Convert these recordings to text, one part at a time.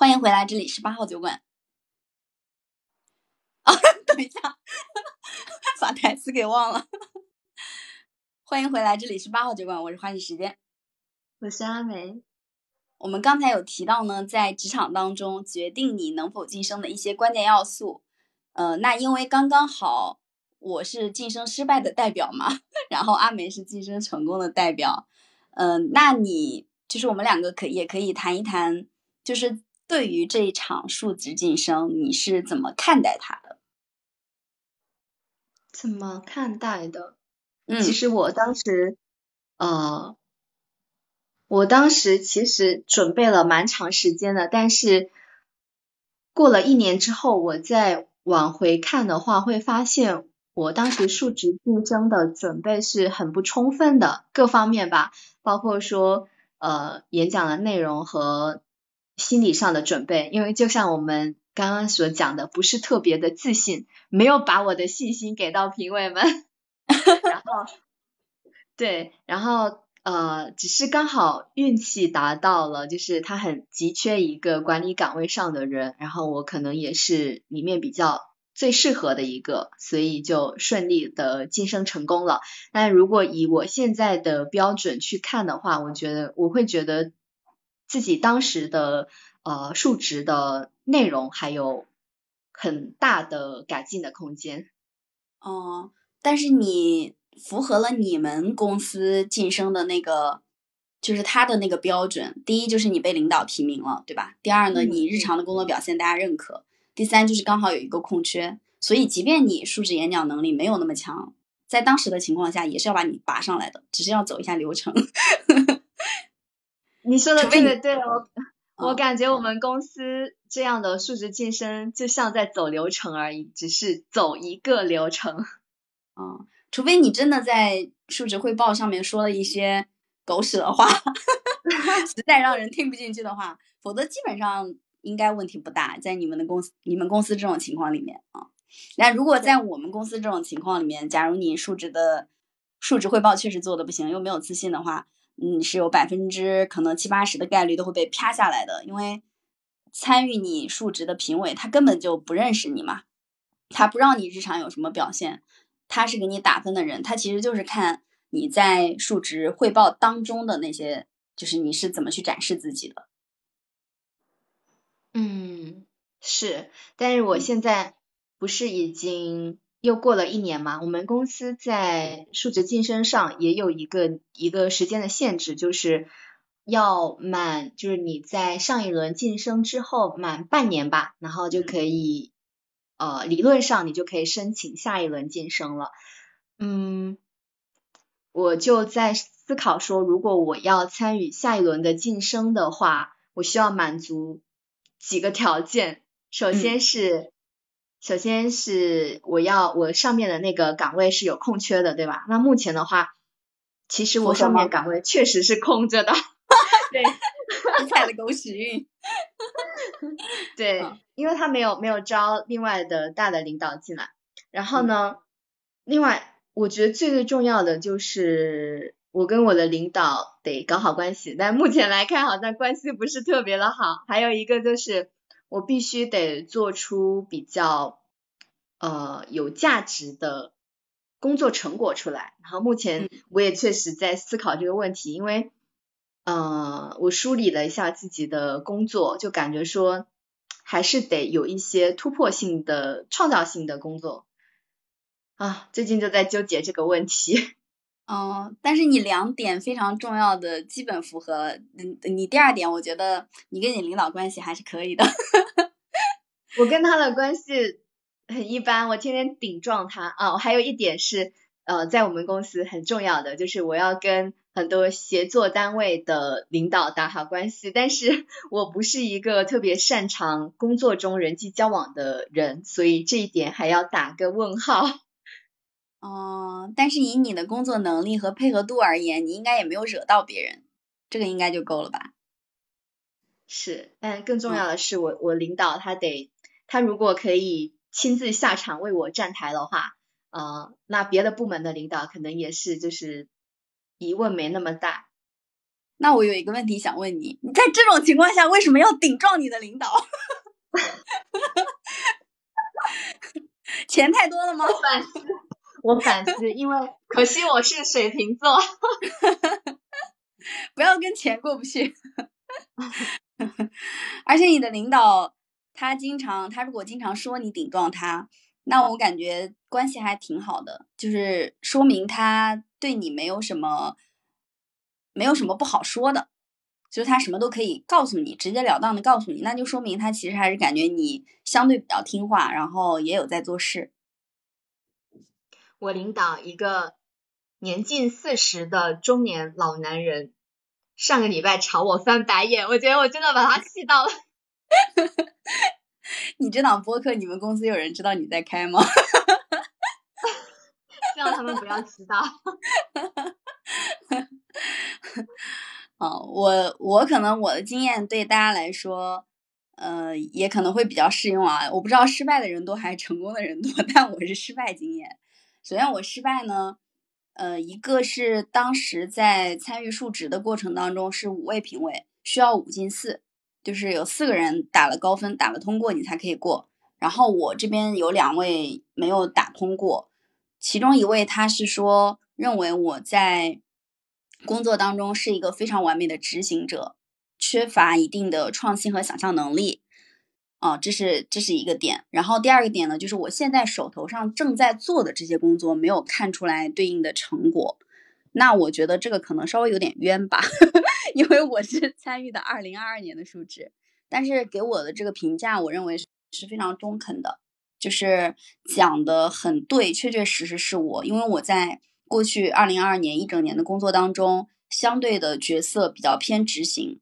欢迎回来，这里是八号酒馆。啊，等一下，把台词给忘了。欢迎回来，这里是八号酒馆，我是花喜时间，我是阿梅。我们刚才有提到呢，在职场当中决定你能否晋升的一些关键要素。呃，那因为刚刚好我是晋升失败的代表嘛，然后阿梅是晋升成功的代表。嗯，那你就是我们两个可也可以谈一谈，就是对于这一场数值晋升，你是怎么看待它的？怎么看待的？嗯，其实我当时，呃，我当时其实准备了蛮长时间的，但是过了一年之后，我再往回看的话，会发现。我当时数值晋升的准备是很不充分的，各方面吧，包括说呃演讲的内容和心理上的准备，因为就像我们刚刚所讲的，不是特别的自信，没有把我的信心给到评委们，然后对，然后呃只是刚好运气达到了，就是他很急缺一个管理岗位上的人，然后我可能也是里面比较。最适合的一个，所以就顺利的晋升成功了。但如果以我现在的标准去看的话，我觉得我会觉得自己当时的呃数值的内容还有很大的改进的空间。哦，但是你符合了你们公司晋升的那个，就是他的那个标准。第一就是你被领导提名了，对吧？第二呢，你日常的工作表现大家认可。第三就是刚好有一个空缺，所以即便你述职演讲能力没有那么强，在当时的情况下也是要把你拔上来的，只是要走一下流程。你说的对对对，我 我感觉我们公司这样的数值晋升就像在走流程而已，只是走一个流程。嗯，除非你真的在述职汇报上面说了一些狗屎的话，实在让人听不进去的话，否则基本上。应该问题不大，在你们的公司、你们公司这种情况里面啊，那如果在我们公司这种情况里面，假如你述职的述职汇报确实做的不行，又没有自信的话，你是有百分之可能七八十的概率都会被啪下来的，因为参与你述职的评委他根本就不认识你嘛，他不知道你日常有什么表现，他是给你打分的人，他其实就是看你在述职汇报当中的那些，就是你是怎么去展示自己的。嗯，是，但是我现在不是已经又过了一年嘛？我们公司在数值晋升上也有一个一个时间的限制，就是要满，就是你在上一轮晋升之后满半年吧，然后就可以，呃，理论上你就可以申请下一轮晋升了。嗯，我就在思考说，如果我要参与下一轮的晋升的话，我需要满足。几个条件，首先是，首先是我要我上面的那个岗位是有空缺的，对吧？那目前的话，其实我上面岗位确实是空着的，对，踩了狗屎运，对，因为他没有没有招另外的大的领导进来，然后呢，另外我觉得最最重要的就是。我跟我的领导得搞好关系，但目前来看好像关系不是特别的好。还有一个就是我必须得做出比较呃有价值的工作成果出来。然后目前我也确实在思考这个问题，因为呃我梳理了一下自己的工作，就感觉说还是得有一些突破性的创造性的工作啊。最近就在纠结这个问题。哦，但是你两点非常重要的基本符合，嗯，你第二点，我觉得你跟你领导关系还是可以的。我跟他的关系很一般，我天天顶撞他啊。还有一点是，呃，在我们公司很重要的就是我要跟很多协作单位的领导打好关系，但是 我不是一个特别擅长工作中人际交往的人，所以这一点还要打个问号。哦，但是以你的工作能力和配合度而言，你应该也没有惹到别人，这个应该就够了吧？是，但更重要的是，我我领导他得，他如果可以亲自下场为我站台的话，呃，那别的部门的领导可能也是就是疑问没那么大。那我有一个问题想问你，你在这种情况下为什么要顶撞你的领导？钱太多了吗？我反思，因为 可惜我是水瓶座，不要跟钱过不去。而且你的领导他经常，他如果经常说你顶撞他，那我感觉关系还挺好的，就是说明他对你没有什么，没有什么不好说的，就是他什么都可以告诉你，直截了当的告诉你，那就说明他其实还是感觉你相对比较听话，然后也有在做事。我领导一个年近四十的中年老男人。上个礼拜朝我翻白眼，我觉得我真的把他气到了。你这档播客，你们公司有人知道你在开吗？希望他们不要知道。哦，我我可能我的经验对大家来说，呃，也可能会比较适用啊。我不知道失败的人多还是成功的人多，但我是失败经验。首先，我失败呢。呃，一个是当时在参与述职的过程当中是五位评委，需要五进四，就是有四个人打了高分，打了通过你才可以过。然后我这边有两位没有打通过，其中一位他是说认为我在工作当中是一个非常完美的执行者，缺乏一定的创新和想象能力。啊，这是这是一个点，然后第二个点呢，就是我现在手头上正在做的这些工作没有看出来对应的成果，那我觉得这个可能稍微有点冤吧，因为我是参与的二零二二年的数值，但是给我的这个评价，我认为是非常中肯的，就是讲的很对，确确实实是我，因为我在过去二零二二年一整年的工作当中，相对的角色比较偏执行。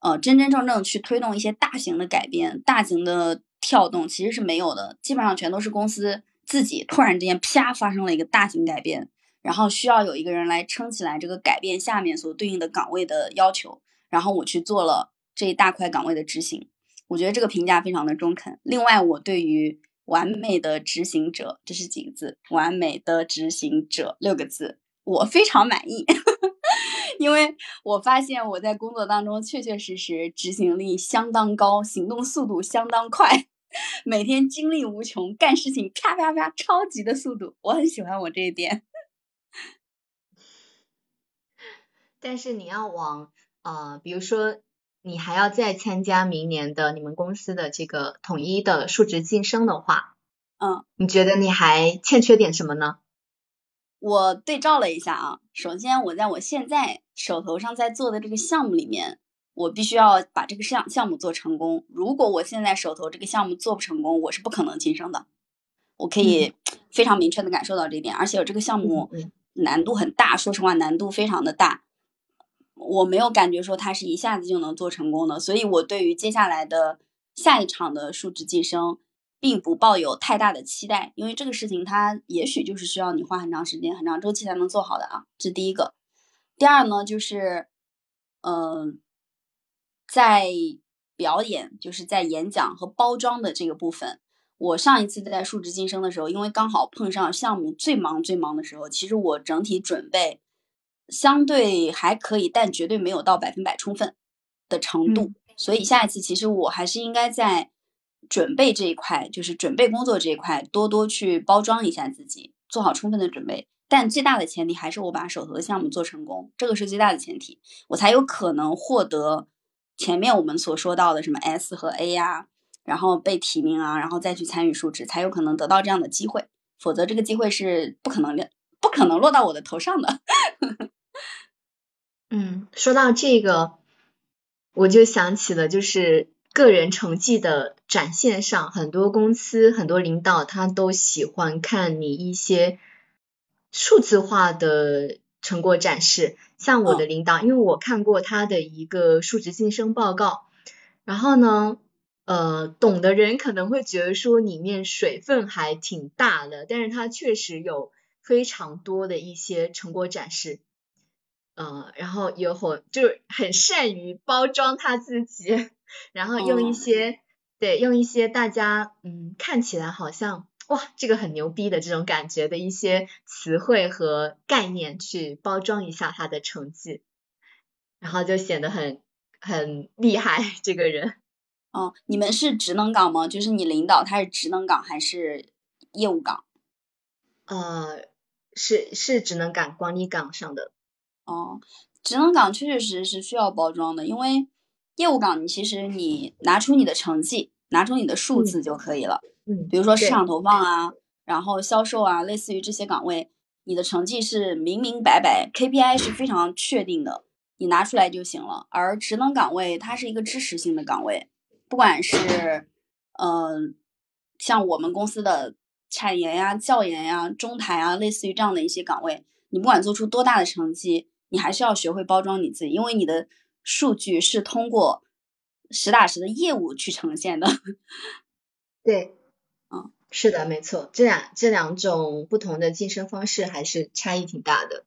呃，真真正正去推动一些大型的改变、大型的跳动，其实是没有的。基本上全都是公司自己突然之间啪发生了一个大型改变，然后需要有一个人来撑起来这个改变下面所对应的岗位的要求，然后我去做了这一大块岗位的执行。我觉得这个评价非常的中肯。另外，我对于完美的执行者，这是几个字？完美的执行者六个字，我非常满意。因为我发现我在工作当中确确实实执行力相当高，行动速度相当快，每天精力无穷，干事情啪啪啪超级的速度，我很喜欢我这一点。但是你要往呃，比如说你还要再参加明年的你们公司的这个统一的述职晋升的话，嗯，你觉得你还欠缺点什么呢？我对照了一下啊，首先我在我现在手头上在做的这个项目里面，我必须要把这个项项目做成功。如果我现在手头这个项目做不成功，我是不可能晋升的。我可以非常明确的感受到这一点，而且我这个项目难度很大，说实话难度非常的大。我没有感觉说它是一下子就能做成功的，所以我对于接下来的下一场的数值晋升。并不抱有太大的期待，因为这个事情它也许就是需要你花很长时间、很长周期才能做好的啊。这第一个。第二呢，就是，嗯，在表演，就是在演讲和包装的这个部分，我上一次在述职晋升的时候，因为刚好碰上项目最忙最忙的时候，其实我整体准备相对还可以，但绝对没有到百分百充分的程度，所以下一次其实我还是应该在。准备这一块，就是准备工作这一块，多多去包装一下自己，做好充分的准备。但最大的前提还是我把手头的项目做成功，这个是最大的前提，我才有可能获得前面我们所说到的什么 S 和 A 呀，然后被提名啊，然后再去参与述职，才有可能得到这样的机会。否则这个机会是不可能的，不可能落到我的头上的。嗯，说到这个，我就想起了就是。个人成绩的展现上，很多公司很多领导他都喜欢看你一些数字化的成果展示。像我的领导，因为我看过他的一个数值晋升报告，然后呢，呃，懂的人可能会觉得说里面水分还挺大的，但是他确实有非常多的一些成果展示，呃，然后有很就是很善于包装他自己。然后用一些对用一些大家嗯看起来好像哇这个很牛逼的这种感觉的一些词汇和概念去包装一下他的成绩，然后就显得很很厉害这个人。哦，你们是职能岗吗？就是你领导他是职能岗还是业务岗？呃，是是职能岗、管理岗上的。哦，职能岗确确实实是需要包装的，因为业务岗你其实你拿出你的成绩，拿出你的数字就可以了。嗯，比如说市场投放啊，然后销售啊，类似于这些岗位，你的成绩是明明白白，KPI 是非常确定的，你拿出来就行了。而职能岗位它是一个支持性的岗位。不管是，嗯，像我们公司的产研呀、教研呀、中台啊，类似于这样的一些岗位，你不管做出多大的成绩，你还是要学会包装你自己，因为你的数据是通过实打实的业务去呈现的。对，嗯，是的，没错，这两这两种不同的晋升方式还是差异挺大的。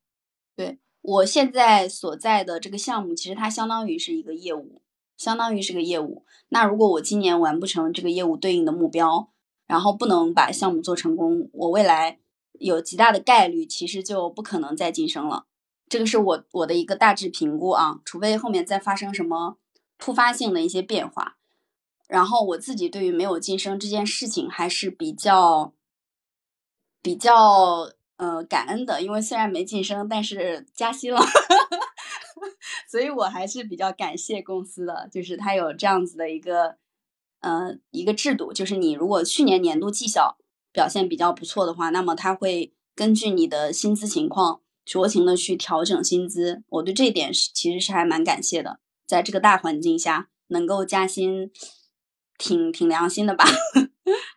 对我现在所在的这个项目，其实它相当于是一个业务。相当于是个业务，那如果我今年完不成这个业务对应的目标，然后不能把项目做成功，我未来有极大的概率其实就不可能再晋升了。这个是我我的一个大致评估啊，除非后面再发生什么突发性的一些变化。然后我自己对于没有晋升这件事情还是比较比较呃感恩的，因为虽然没晋升，但是加薪了。所以我还是比较感谢公司的，就是它有这样子的一个，呃，一个制度，就是你如果去年年度绩效表现比较不错的话，那么它会根据你的薪资情况酌情的去调整薪资。我对这一点是其实是还蛮感谢的，在这个大环境下能够加薪，挺挺良心的吧。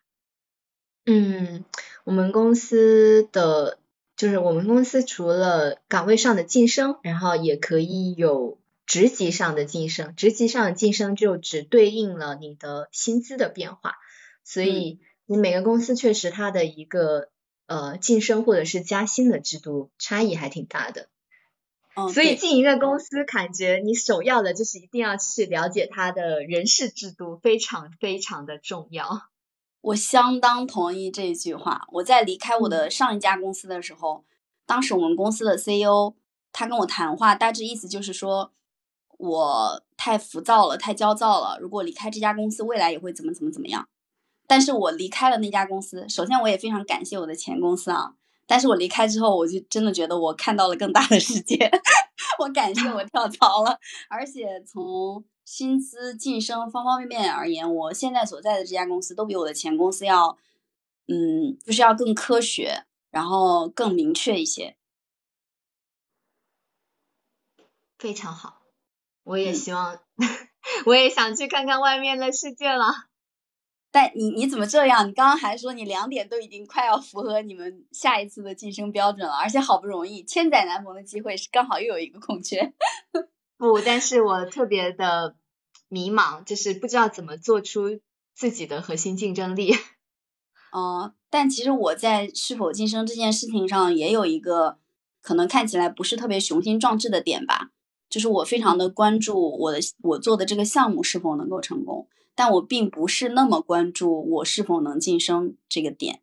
嗯，我们公司的。就是我们公司除了岗位上的晋升，然后也可以有职级上的晋升。职级上的晋升就只对应了你的薪资的变化，所以你每个公司确实它的一个呃晋升或者是加薪的制度差异还挺大的。嗯，所以进一个公司，感觉你首要的就是一定要去了解它的人事制度，非常非常的重要。我相当同意这句话。我在离开我的上一家公司的时候，当时我们公司的 CEO 他跟我谈话，大致意思就是说我太浮躁了，太焦躁了。如果离开这家公司，未来也会怎么怎么怎么样。但是我离开了那家公司，首先我也非常感谢我的前公司啊。但是我离开之后，我就真的觉得我看到了更大的世界。我感谢我跳槽了，而且从。薪资晋升方方面面而言，我现在所在的这家公司都比我的前公司要，嗯，就是要更科学，然后更明确一些。非常好，我也希望，我也想去看看外面的世界了。但你你怎么这样？你刚刚还说你两点都已经快要符合你们下一次的晋升标准了，而且好不容易千载难逢的机会是刚好又有一个空缺。不，但是我特别的迷茫，就是不知道怎么做出自己的核心竞争力。哦，但其实我在是否晋升这件事情上也有一个可能看起来不是特别雄心壮志的点吧，就是我非常的关注我的我做的这个项目是否能够成功，但我并不是那么关注我是否能晋升这个点。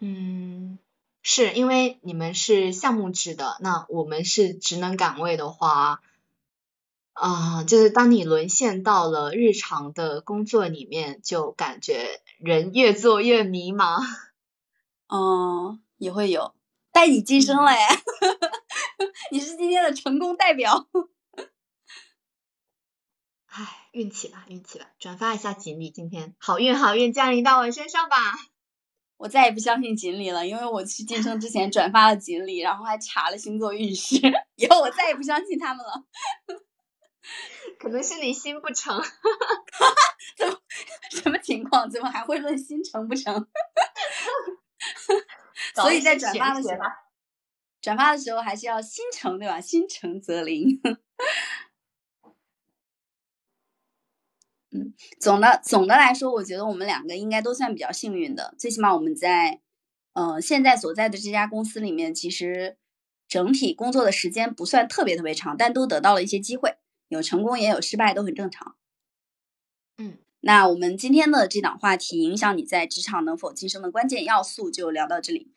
嗯。是因为你们是项目制的，那我们是职能岗位的话，啊，就是当你沦陷到了日常的工作里面，就感觉人越做越迷茫。嗯，也会有，带你晋升了哎，你是今天的成功代表。唉，运气吧，运气吧，转发一下锦鲤，今天好运好运降临到我身上吧。我再也不相信锦鲤了，因为我去晋升之前转发了锦鲤，然后还查了星座运势，以后我再也不相信他们了。可能是你心不诚，怎么什么情况？怎么还会论心诚不诚？所以在转发的时候，转发的时候还是要心诚，对吧？心诚则灵。嗯，总的总的来说，我觉得我们两个应该都算比较幸运的。最起码我们在，呃，现在所在的这家公司里面，其实整体工作的时间不算特别特别长，但都得到了一些机会，有成功也有失败，都很正常。嗯，那我们今天的这档话题，影响你在职场能否晋升的关键要素，就聊到这里。